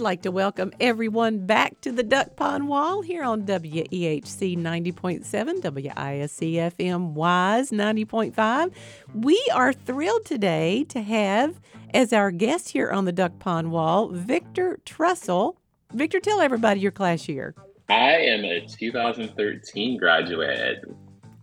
I'd like to welcome everyone back to the Duck Pond Wall here on WEHC 90.7, WISC FM WISE 90.5. We are thrilled today to have as our guest here on the Duck Pond Wall Victor Trussell. Victor, tell everybody your class year. I am a 2013 graduate.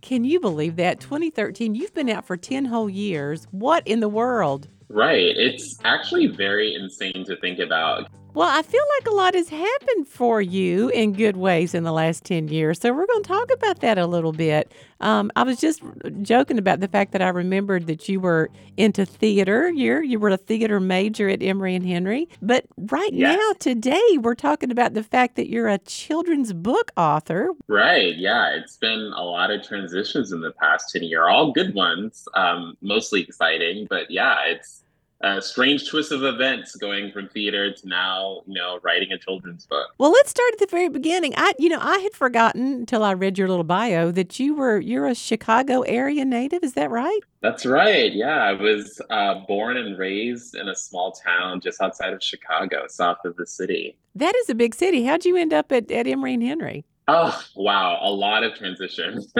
Can you believe that? 2013, you've been out for 10 whole years. What in the world? Right. It's actually very insane to think about. Well, I feel like a lot has happened for you in good ways in the last 10 years. So we're going to talk about that a little bit. Um, I was just joking about the fact that I remembered that you were into theater. You're, you were a theater major at Emory and Henry. But right Yes. now, today, we're talking about the fact that you're a children's book author. Right. Yeah. It's been a lot of transitions in the past 10 years, all good ones, um, mostly exciting. But yeah, it's a strange twist of events going from theater to now, you know, writing a children's book. Well, let's start at the very beginning. I, you know, I had forgotten until I read your little bio that you were you're a Chicago area native. Is that right? That's right. Yeah. I was uh, born and raised in a small town just outside of Chicago, south of the city. That is a big city. How'd you end up at, at Emory and Henry? Oh, wow. A lot of transition.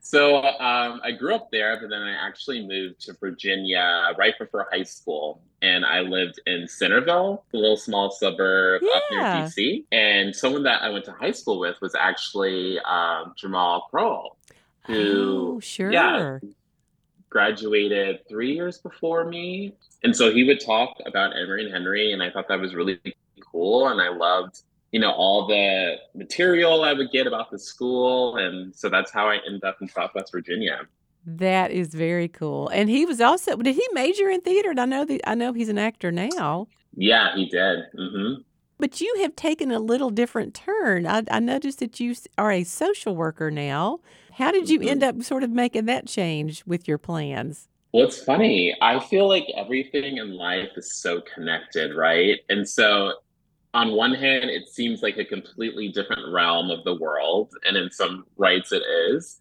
so um, I grew up there, but then I actually moved to Virginia right before high school. And I lived in Centreville, a little small suburb up near DC. And someone that I went to high school with was actually um, Jamal Kroll, who oh, sure. yeah. graduated three years before me. And so he would talk about Emory and Henry, and I thought that was really cool. And I loved, you know, all the material I would get about the school. And so that's how I ended up in Southwest Virginia. That is very cool. And he was also did he major in theater? And I know that I know he's an actor now. Yeah, he did. hmm But you have taken a little different turn. I, I noticed that you are a social worker now. How did you end up sort of making that change with your plans? Well, it's funny. I feel like everything in life is so connected, right? And so, on one hand, it seems like a completely different realm of the world, and in some rights, it is.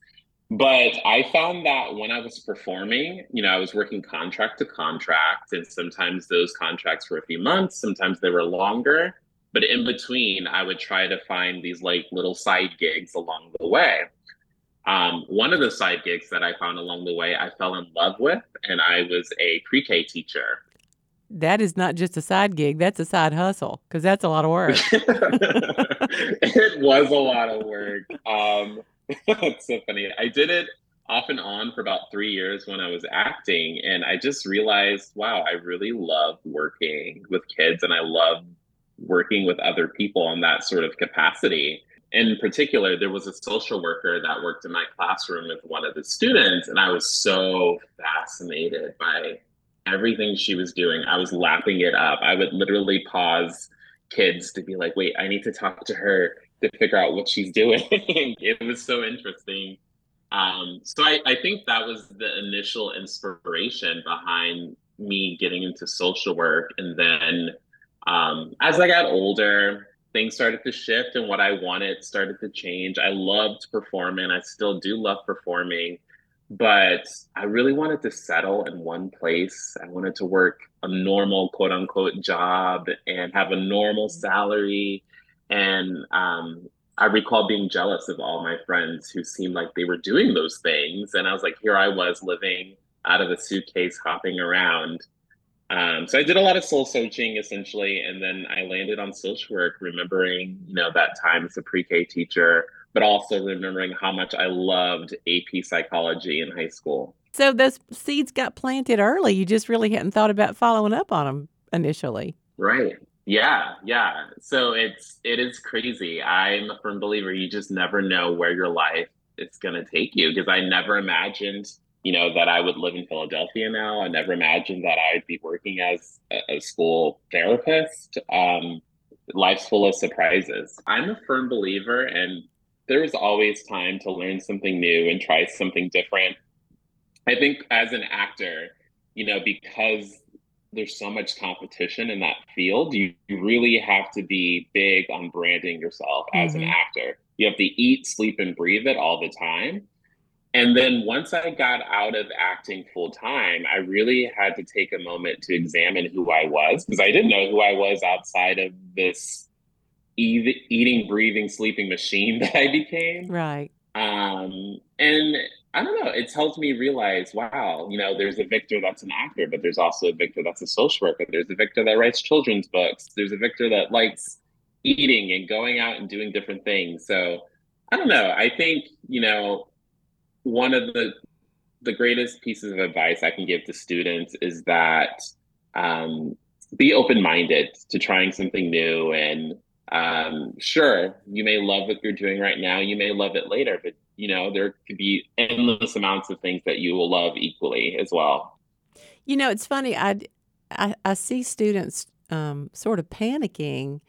But I found that when I was performing, you know, I was working contract to contract, and sometimes those contracts were a few months, sometimes they were longer. But in between, I would try to find these like little side gigs along the way. Um, one of the side gigs that I found along the way, I fell in love with, and I was a pre K teacher. That is not just a side gig, that's a side hustle because that's a lot of work. it was a lot of work. Um, it's so funny. I did it off and on for about three years when I was acting, and I just realized, wow, I really love working with kids, and I love working with other people in that sort of capacity. In particular, there was a social worker that worked in my classroom with one of the students, and I was so fascinated by everything she was doing. I was lapping it up. I would literally pause kids to be like, wait, I need to talk to her to figure out what she's doing. it was so interesting. Um, so I, I think that was the initial inspiration behind me getting into social work. And then um, as I got older, things started to shift and what I wanted started to change. I loved performing. I still do love performing, but I really wanted to settle in one place. I wanted to work a normal quote unquote job and have a normal salary. And um, I recall being jealous of all my friends who seemed like they were doing those things. And I was like, here I was living out of a suitcase, hopping around. Um, so I did a lot of soul searching essentially, and then I landed on social work, remembering you know that time as a pre-K teacher, but also remembering how much I loved AP psychology in high school. So those seeds got planted early. You just really hadn't thought about following up on them initially. Right. Yeah, yeah. So it's it is crazy. I'm a firm believer you just never know where your life is gonna take you because I never imagined, you know, that I would live in Philadelphia now. I never imagined that I'd be working as a, a school therapist. Um, life's full of surprises. I'm a firm believer and there's always time to learn something new and try something different. I think as an actor, you know, because there's so much competition in that field, you, you really have to be big on branding yourself as an Mhm. actor. You have to eat, sleep, and breathe it all the time. and then once I got out of acting full time, I really had to take a moment to examine who I was because I didn't know who I was outside of this e- eating, breathing, sleeping machine that I became. Right. Um, and I don't know, it's helped me realize, wow, you know, there's a Victor that's an actor, but there's also a Victor that's a social worker. There's a Victor that writes children's books. There's a Victor that likes eating and going out and doing different things. So I don't know. I think, you know, one of the the greatest pieces of advice I can give to students is that um, be open minded to trying something new. And um, sure, you may love what you're doing right now. You may love it later, but you know there could be endless amounts of things that you will love equally as well. You know, it's funny. I I, I see students um, sort of panicking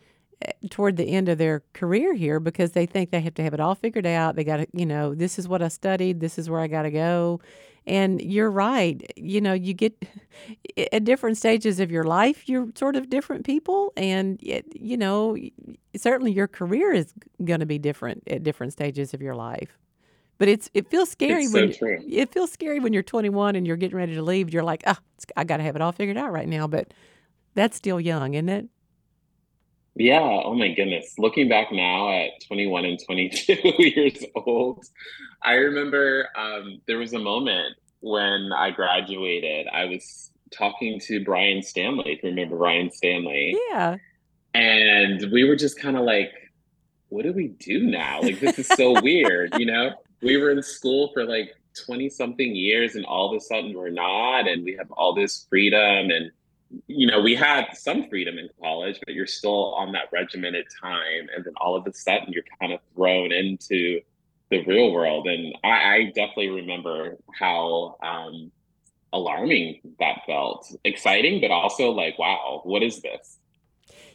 toward the end of their career here because they think they have to have it all figured out. They got to, you know, this is what I studied, this is where I got to go. And you're right. You know, you get at different stages of your life, you're sort of different people. And, it, you know, certainly your career is going to be different at different stages of your life. But it's it feels scary it's when so it feels scary when you're 21 and you're getting ready to leave. You're like, oh, I got to have it all figured out right now. But that's still young, isn't it? Yeah, oh my goodness. Looking back now at 21 and 22 years old, I remember um, there was a moment when I graduated. I was talking to Brian Stanley, if you remember Brian Stanley. Yeah. And we were just kind of like, what do we do now? Like, this is so weird, you know? We were in school for like 20 something years, and all of a sudden we're not, and we have all this freedom and you know, we had some freedom in college, but you're still on that regimented time. And then all of a sudden you're kind of thrown into the real world. And I, I definitely remember how um, alarming that felt. Exciting, but also like, wow, what is this?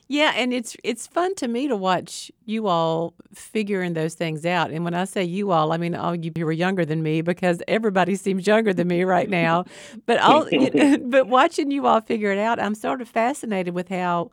Yeah, and it's it's fun to me to watch you all figuring those things out. And when I say you all, I mean all you were younger than me because everybody seems younger than me right now. But all, but watching you all figure it out, I'm sort of fascinated with how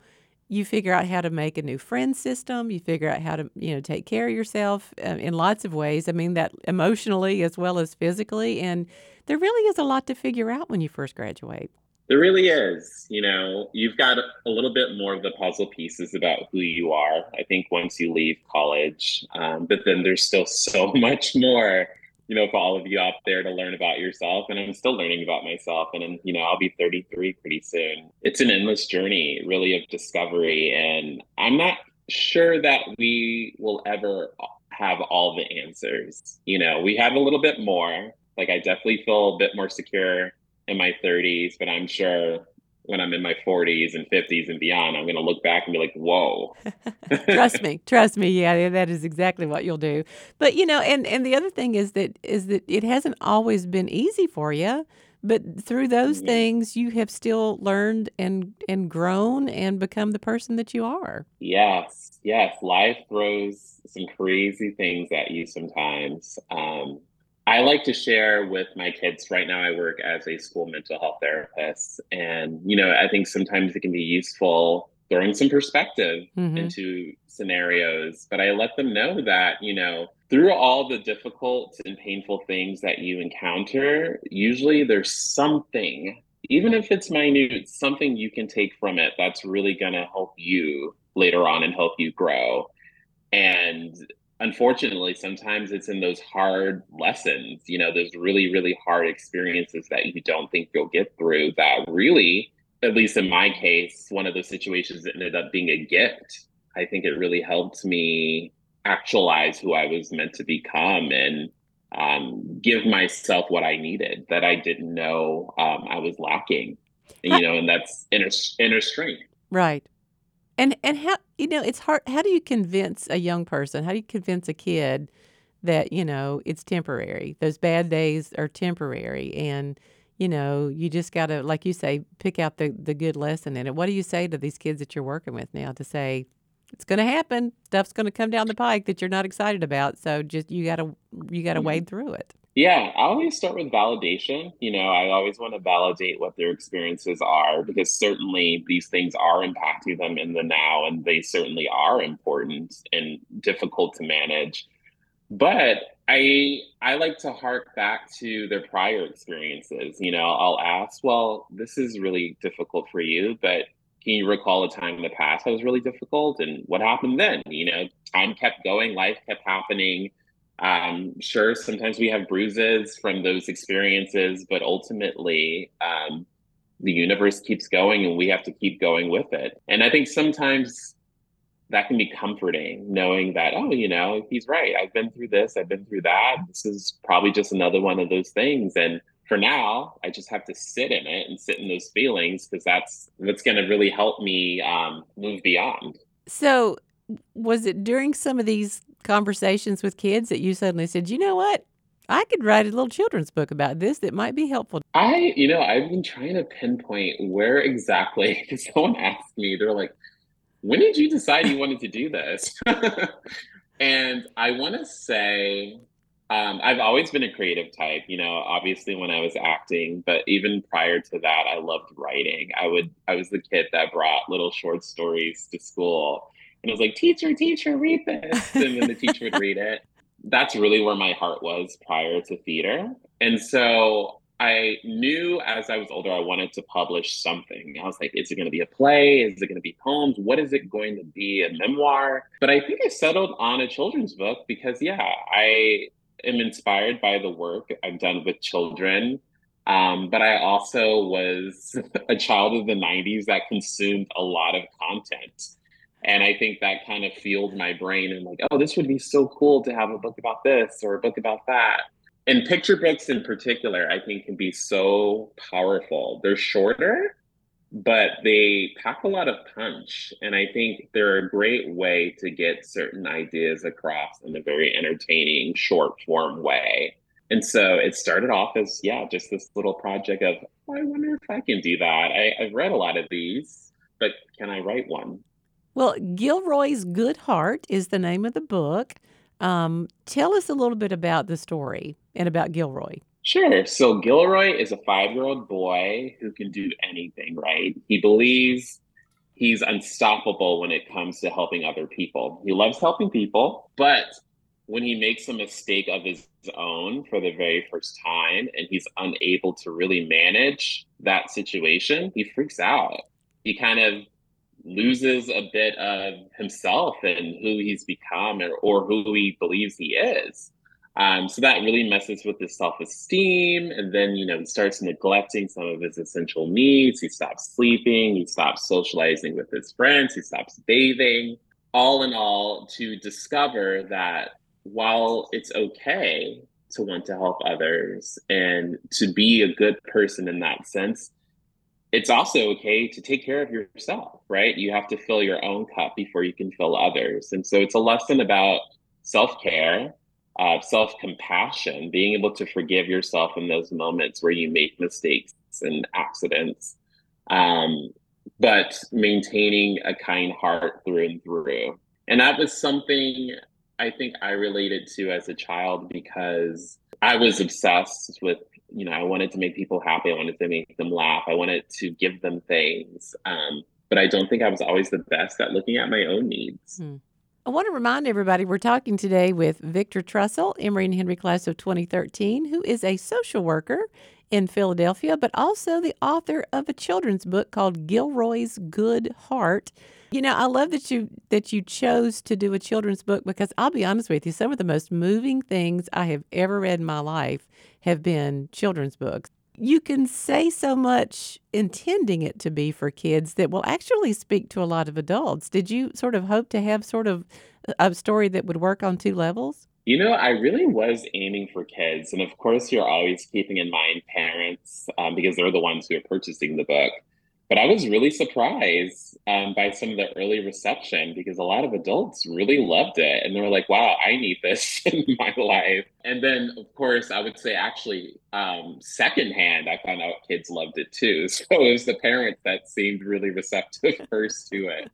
you figure out how to make a new friend system. You figure out how to you know take care of yourself uh, in lots of ways. I mean that emotionally as well as physically, and there really is a lot to figure out when you first graduate. There really is. You know, you've got a little bit more of the puzzle pieces about who you are, I think, once you leave college. Um, but then there's still so much more, you know, for all of you out there to learn about yourself. And I'm still learning about myself. And, then, you know, I'll be 33 pretty soon. It's an endless journey, really, of discovery. And I'm not sure that we will ever have all the answers. You know, we have a little bit more. Like, I definitely feel a bit more secure in my 30s, but I'm sure when I'm in my 40s and 50s and beyond, I'm going to look back and be like, whoa. trust me, trust me. Yeah, that is exactly what you'll do. But you know, and and the other thing is that is that it hasn't always been easy for you. But through those mm-hmm. things, you have still learned and and grown and become the person that you are. Yes, yes. Life throws some crazy things at you sometimes. Um, I like to share with my kids. Right now, I work as a school mental health therapist. And, you know, I think sometimes it can be useful throwing some perspective mm-hmm. into scenarios. But I let them know that, you know, through all the difficult and painful things that you encounter, usually there's something, even if it's minute, something you can take from it that's really going to help you later on and help you grow. And unfortunately sometimes it's in those hard lessons you know those really really hard experiences that you don't think you'll get through that really at least in my case one of those situations that ended up being a gift. I think it really helped me actualize who i was meant to become and um, give myself what i needed that i didn't know um, i was lacking you know and that's inner inner strength. Right and and how you know it's hard. How do you convince a young person? How do you convince a kid that you know it's temporary? Those bad days are temporary, and you know you just got to, like you say, pick out the the good lesson in it. What do you say to these kids that you're working with now to say? It's going to happen. Stuff's going to come down the pike that you're not excited about. So just you got to you got to mm-hmm. wade through it. Yeah, I always start with validation. You know, I always want to validate what their experiences are because certainly these things are impacting them in the now and they certainly are important and difficult to manage. But I I like to hark back to their prior experiences. You know, I'll ask, well, this is really difficult for you, but can you recall a time in the past that was really difficult and what happened then? You know, time kept going, life kept happening. Um, sure, sometimes we have bruises from those experiences, but ultimately, um, the universe keeps going and we have to keep going with it. And I think sometimes that can be comforting knowing that oh you know he's right i've been through this i've been through that this is probably just another one of those things and for now i just have to sit in it and sit in those feelings because that's what's going to really help me um, move beyond so was it during some of these conversations with kids that you suddenly said you know what I could write a little children's book about this that might be helpful. I, you know, I've been trying to pinpoint where exactly. Someone asked me, they're like, when did you decide you wanted to do this? and I want to say, um, I've always been a creative type, you know, obviously when I was acting, but even prior to that, I loved writing. I would, I was the kid that brought little short stories to school and I was like, teacher, teacher, read this. And then the teacher would read it. That's really where my heart was prior to theater. And so I knew as I was older, I wanted to publish something. I was like, is it going to be a play? Is it going to be poems? What is it going to be? A memoir? But I think I settled on a children's book because, yeah, I am inspired by the work I've done with children. Um, but I also was a child of the 90s that consumed a lot of content. And I think that kind of fueled my brain and like, oh, this would be so cool to have a book about this or a book about that and picture books in particular, I think can be so powerful. They're shorter, but they pack a lot of punch. And I think they're a great way to get certain ideas across in a very entertaining, short form way. And so it started off as, yeah, just this little project of, oh, I wonder if I can do that. I, I've read a lot of these, but can I write one? Well, Gilroy's Good Heart is the name of the book. Um, tell us a little bit about the story and about Gilroy. Sure. So Gilroy is a five year old boy who can do anything, right? He believes he's unstoppable when it comes to helping other people. He loves helping people, but when he makes a mistake of his own for the very first time and he's unable to really manage that situation, he freaks out. He kind of loses a bit of himself and who he's become or, or who he believes he is. Um, so that really messes with his self esteem. And then, you know, he starts neglecting some of his essential needs. He stops sleeping. He stops socializing with his friends. He stops bathing. All in all, to discover that while it's okay to want to help others and to be a good person in that sense, it's also okay to take care of yourself, right? You have to fill your own cup before you can fill others. And so it's a lesson about self care, uh, self compassion, being able to forgive yourself in those moments where you make mistakes and accidents, um, but maintaining a kind heart through and through. And that was something I think I related to as a child because I was obsessed with you know, I wanted to make people happy. I wanted to make them laugh. I wanted to give them things. Um, but I don't think I was always the best at looking at my own needs. Hmm. I want to remind everybody we're talking today with Victor Trussell, Emory and Henry class of 2013, who is a social worker in Philadelphia, but also the author of a children's book called Gilroy's Good Heart. You know, I love that you that you chose to do a children's book because I'll be honest with you, some of the most moving things I have ever read in my life have been children's books. You can say so much intending it to be for kids that will actually speak to a lot of adults. Did you sort of hope to have sort of a story that would work on two levels? You know, I really was aiming for kids. And of course, you're always keeping in mind parents um, because they're the ones who are purchasing the book. But I was really surprised um, by some of the early reception because a lot of adults really loved it. And they were like, wow, I need this in my life. And then, of course, I would say actually, um, secondhand, I found out kids loved it too. So it was the parents that seemed really receptive first to it.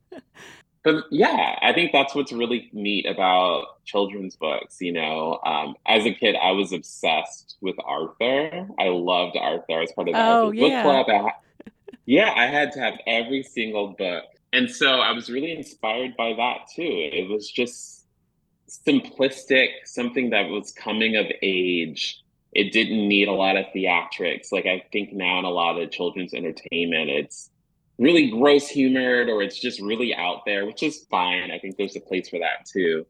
But yeah, I think that's what's really neat about children's books. You know, um, as a kid, I was obsessed with Arthur. I loved Arthur. I was part of the oh, yeah. book club. Yeah, I had to have every single book. And so I was really inspired by that too. It was just simplistic, something that was coming of age. It didn't need a lot of theatrics. Like I think now in a lot of children's entertainment, it's really gross humored or it's just really out there, which is fine. I think there's a place for that too.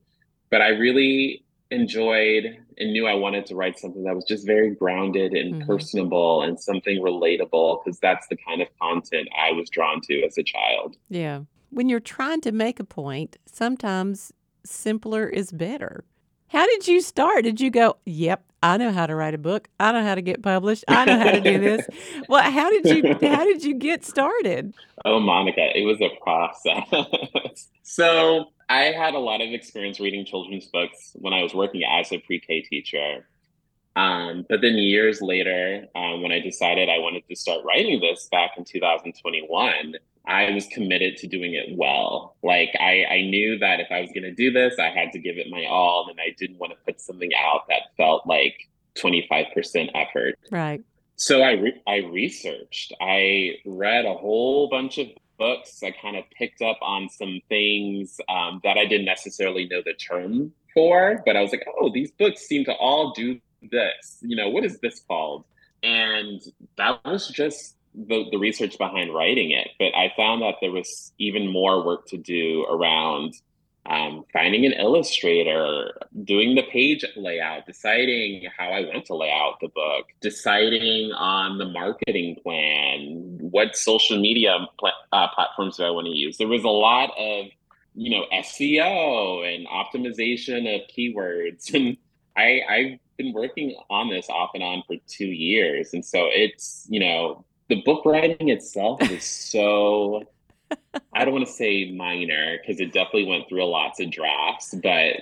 But I really enjoyed and knew I wanted to write something that was just very grounded and mm-hmm. personable and something relatable because that's the kind of content I was drawn to as a child. Yeah. When you're trying to make a point, sometimes simpler is better. How did you start? Did you go, yep, I know how to write a book. I know how to get published. I know how to do this. well, how did you how did you get started? Oh, Monica, it was a process. so I had a lot of experience reading children's books when I was working as a pre-K teacher. Um, but then years later, um, when I decided I wanted to start writing this back in 2021, I was committed to doing it well. Like I, I knew that if I was going to do this, I had to give it my all, and I didn't want to put something out that felt like 25% effort. Right. So I re- I researched. I read a whole bunch of books. I kind of picked up on some things um, that I didn't necessarily know the term for, but I was like, oh, these books seem to all do this. You know, what is this called? And that was just the, the research behind writing it. But I found that there was even more work to do around um, finding an illustrator, doing the page layout, deciding how I want to lay out the book, deciding on the marketing plan, what social media pl- uh, platforms do I want to use. There was a lot of, you know, SEO and optimization of keywords. And I, I've been working on this off and on for two years. And so it's, you know, the book writing itself is so I don't want to say minor because it definitely went through lots of drafts, but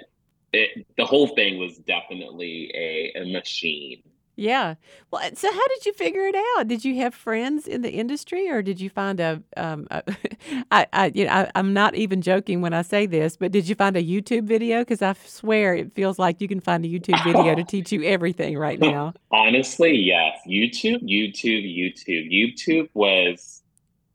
it, the whole thing was definitely a, a machine. Yeah. Well, so how did you figure it out? Did you have friends in the industry, or did you find a? Um, a I, I, you know, I, I'm not even joking when I say this, but did you find a YouTube video? Because I swear it feels like you can find a YouTube video to teach you everything right now. Honestly, yes. YouTube, YouTube, YouTube. YouTube was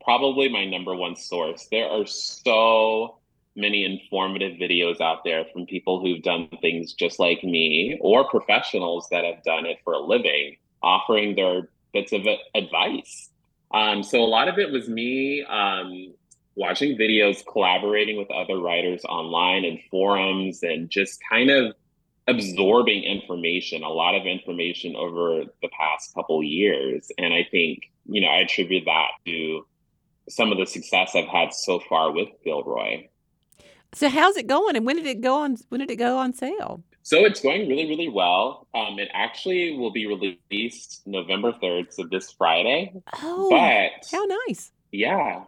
probably my number one source. There are so many informative videos out there from people who've done things just like me or professionals that have done it for a living, offering their bits of advice. Um, so a lot of it was me um, watching videos, collaborating with other writers online and forums, and just kind of absorbing information, a lot of information over the past couple years. And I think, you know, I attribute that to some of the success I've had so far with Gilroy. So how's it going, and when did it go on? When did it go on sale? So it's going really, really well. Um, it actually will be released November third, so this Friday. Oh, but how nice! Yeah,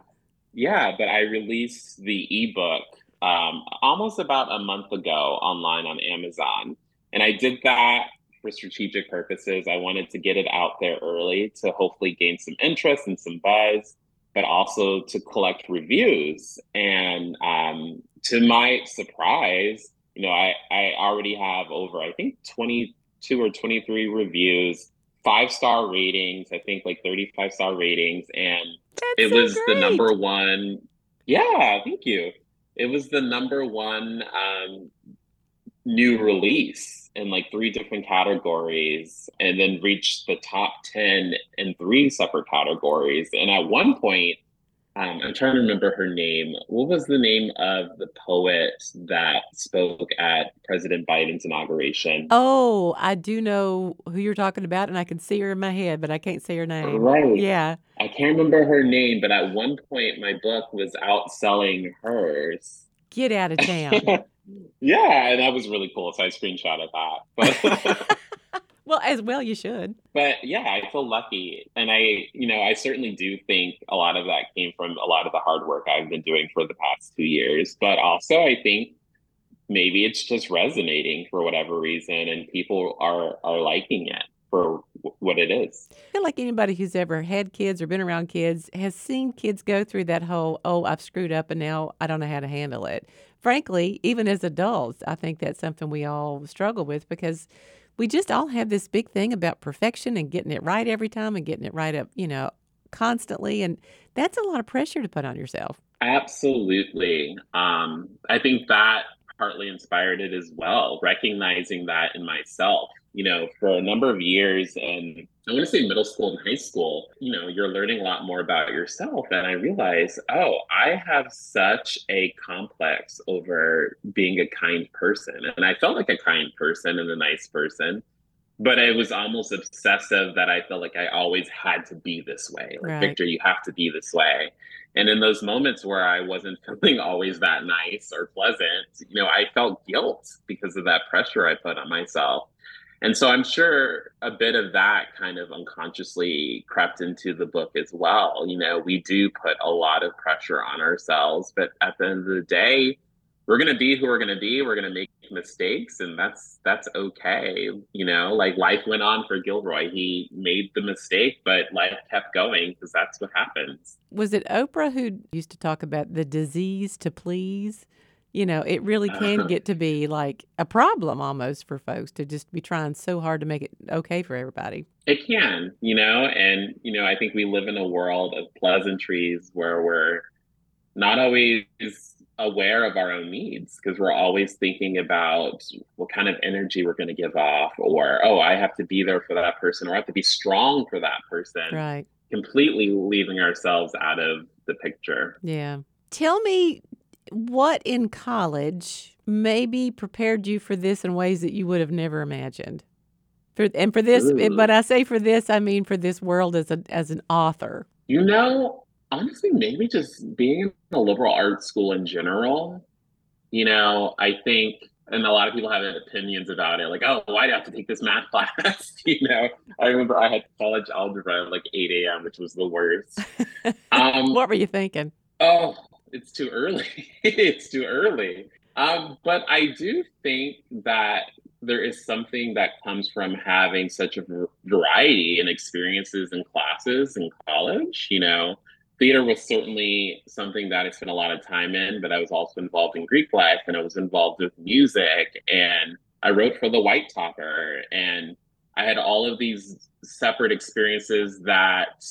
yeah. But I released the ebook um, almost about a month ago online on Amazon, and I did that for strategic purposes. I wanted to get it out there early to hopefully gain some interest and some buzz but also to collect reviews. And um, to my surprise, you know, I, I already have over, I think, 22 or 23 reviews, five star ratings, I think like 35 star ratings. And That's it so was great. the number one. Yeah, thank you. It was the number one um, new release in like three different categories and then reached the top 10 in three separate categories. And at one point, um, I'm trying to remember her name. What was the name of the poet that spoke at President Biden's inauguration? Oh, I do know who you're talking about, and I can see her in my head, but I can't say her name. Right. Yeah. I can't remember her name, but at one point my book was outselling hers. Get out of town. yeah, and that was really cool. So I screenshotted that. But well, as well you should. But yeah, I feel lucky. And I, you know, I certainly do think a lot of that came from a lot of the hard work I've been doing for the past two years. But also I think maybe it's just resonating for whatever reason and people are are liking it for what it is. I feel like anybody who's ever had kids or been around kids has seen kids go through that whole, oh, I've screwed up and now I don't know how to handle it frankly, even as adults, I think that's something we all struggle with because we just all have this big thing about perfection and getting it right every time and getting it right up, you know, constantly. And that's a lot of pressure to put on yourself. Absolutely. Um, I think that partly inspired it as well, recognizing that in myself. You know, for a number of years, and I want to say middle school and high school, you know, you're learning a lot more about yourself. And I realized, oh, I have such a complex over being a kind person. And I felt like a kind person and a nice person but it was almost obsessive that I felt like I always had to be this way. Like, right. Victor, you have to be this way. And in those moments where I wasn't feeling always that nice or pleasant, you know, I felt guilt because of that pressure I put on myself. And so I'm sure a bit of that kind of unconsciously crept into the book as well. You know, we do put a lot of pressure on ourselves, but at the end of the day, we're going to be who we're going to be. We're going to make mistakes and that's that's okay you know like life went on for gilroy he made the mistake but life kept going because that's what happens was it oprah who used to talk about the disease to please you know it really can get to be like a problem almost for folks to just be trying so hard to make it okay for everybody. It can you know and you know i think we live in a world of pleasantries where we're not always aware of our own needs because we're always thinking about what kind of energy we're going to give off or oh i have to be there for that person or i have to be strong for that person right. completely leaving ourselves out of the picture. Yeah. Tell me what in college maybe prepared you for this in ways that you would have never imagined for, and for this Ooh. but i say for this i mean for this world as a as an author you know honestly, maybe just being in a liberal arts school in general. You know, I think, and a lot of people have opinions about it, like, oh, why do I have to take this math class? you know, I remember I had college algebra at like 8 a.m., which was the worst. Um, what were you thinking? Oh, it's too early. it's too early. Um, but I do think that there is something that comes from having such a variety in experiences and classes in college. You know, theater was certainly something that I spent a lot of time in, but I was also involved in Greek life and I was involved with music and I wrote for the Whitetopper and I had all of these separate experiences that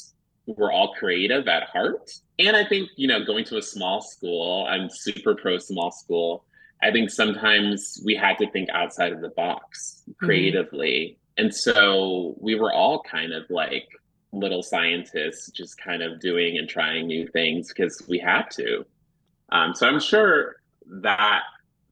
were all creative at heart. And I think, you know, going to a small school, I'm super pro small school. I think sometimes we had to think outside of the box mm-hmm. creatively. Mm-hmm. And so we were all kind of like little scientists just kind of doing and trying new things because we had to. Um, so I'm sure that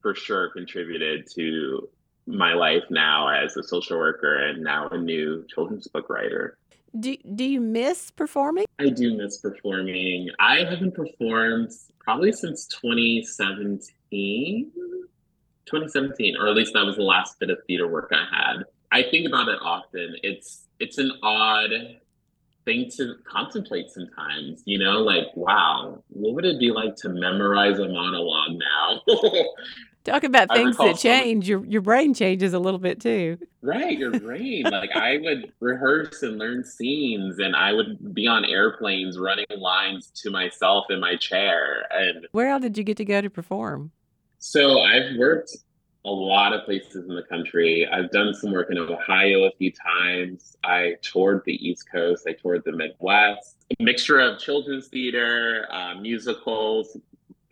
for sure contributed to my life now as a social worker and now a new children's book writer. Do, do you miss performing? I do miss performing. I haven't performed probably since 2017. 2017, or at least that was the last bit of theater work I had. I think about it often. It's it's an odd thing to contemplate sometimes, you know, like, wow, what would it be like to memorize a monologue now? Talk about things that change, your your brain changes a little bit too. Right, your brain. like I would rehearse and learn scenes and I would be on airplanes running lines to myself in my chair and Where else did you get to go to perform? So I've worked a lot of places in the country. I've done some work in Ohio a few times. I toured the East Coast. I toured the Midwest. A mixture of children's theater, uh, musicals,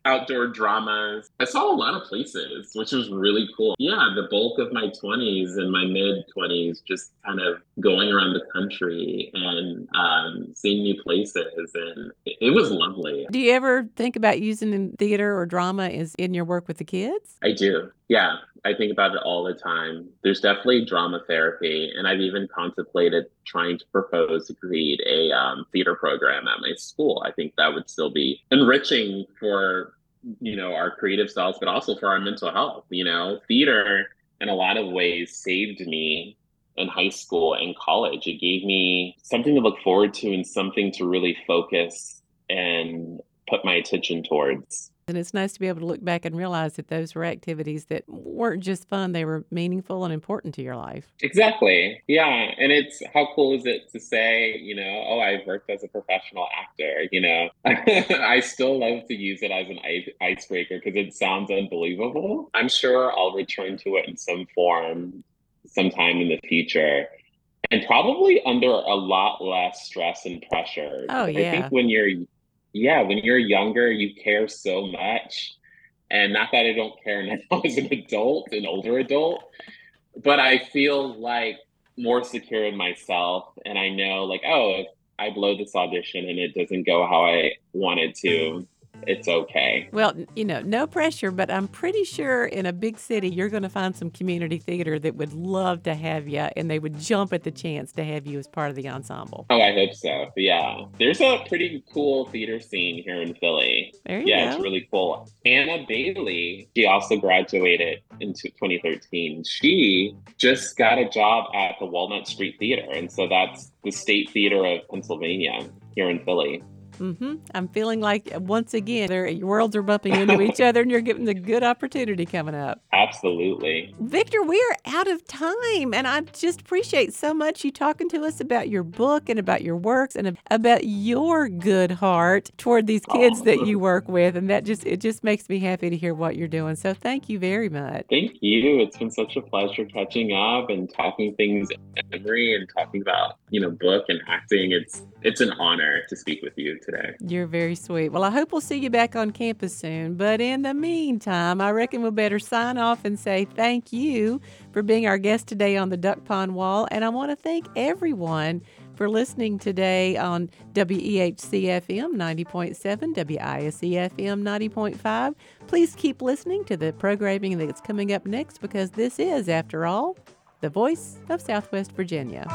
outdoor dramas. I saw a lot of places, which was really cool. Yeah, the bulk of my 20s and my mid 20s just kind of going around the country and um, seeing new places. And it, was lovely. Do you ever think about using theater or drama is in your work with the kids? I do. Yeah, I think about it all the time. There's definitely drama therapy, and I've even contemplated trying to propose to create a um, theater program at my school. I think that would still be enriching for you know our creative selves, but also for our mental health. You know, theater in a lot of ways saved me in high school and college. It gave me something to look forward to and something to really focus and put my attention towards. And it's nice to be able to look back and realize that those were activities that weren't just fun, they were meaningful and important to your life. Exactly. Yeah. And it's how cool is it to say, you know, oh, I've worked as a professional actor, you know? I still love to use it as an icebreaker because it sounds unbelievable. I'm sure I'll return to it in some form sometime in the future and probably under a lot less stress and pressure. Oh, yeah. I think when you're yeah, when you're younger, you care so much And not that I don't care now as an adult, an older adult, but I feel like more secure in myself. And I know, like, oh, if I blow this audition and it doesn't go how I wanted to, it's okay. Well, you know, no pressure, but I'm pretty sure in a big city you're going to find some community theater that would love to have you and they would jump at the chance to have you as part of the ensemble. Oh, I hope so. Yeah. There's a pretty cool theater scene here in Philly. There you yeah, go. it's really cool. Anna Bailey, she also graduated in 2013. She just got a job at the Walnut Street Theater. And so that's the State Theater of Pennsylvania here in Philly. Mm-hmm. I'm feeling like uh, once again, your worlds are bumping into each other, and you're getting a good opportunity coming up. Absolutely, Victor. We are out of time, and I just appreciate so much you talking to us about your book and about your works and about your good heart toward these kids Oh. that you work with, and that just it just makes me happy to hear what you're doing. So thank you very much. Thank you. It's been such a pleasure catching up and talking things in memory and talking about you know book and acting. It's it's an honor to speak with you today. You're very sweet. Well, I hope we'll see you back on campus soon. But in the meantime, I reckon we'll better sign off and say thank you for being our guest today on the Duck Pond Wall. And I want to thank everyone for listening today on E WEHC FM 90.7, WISE FM 90.5. Please keep listening to the programming that's coming up next because this is, after all, the voice of Southwest Virginia.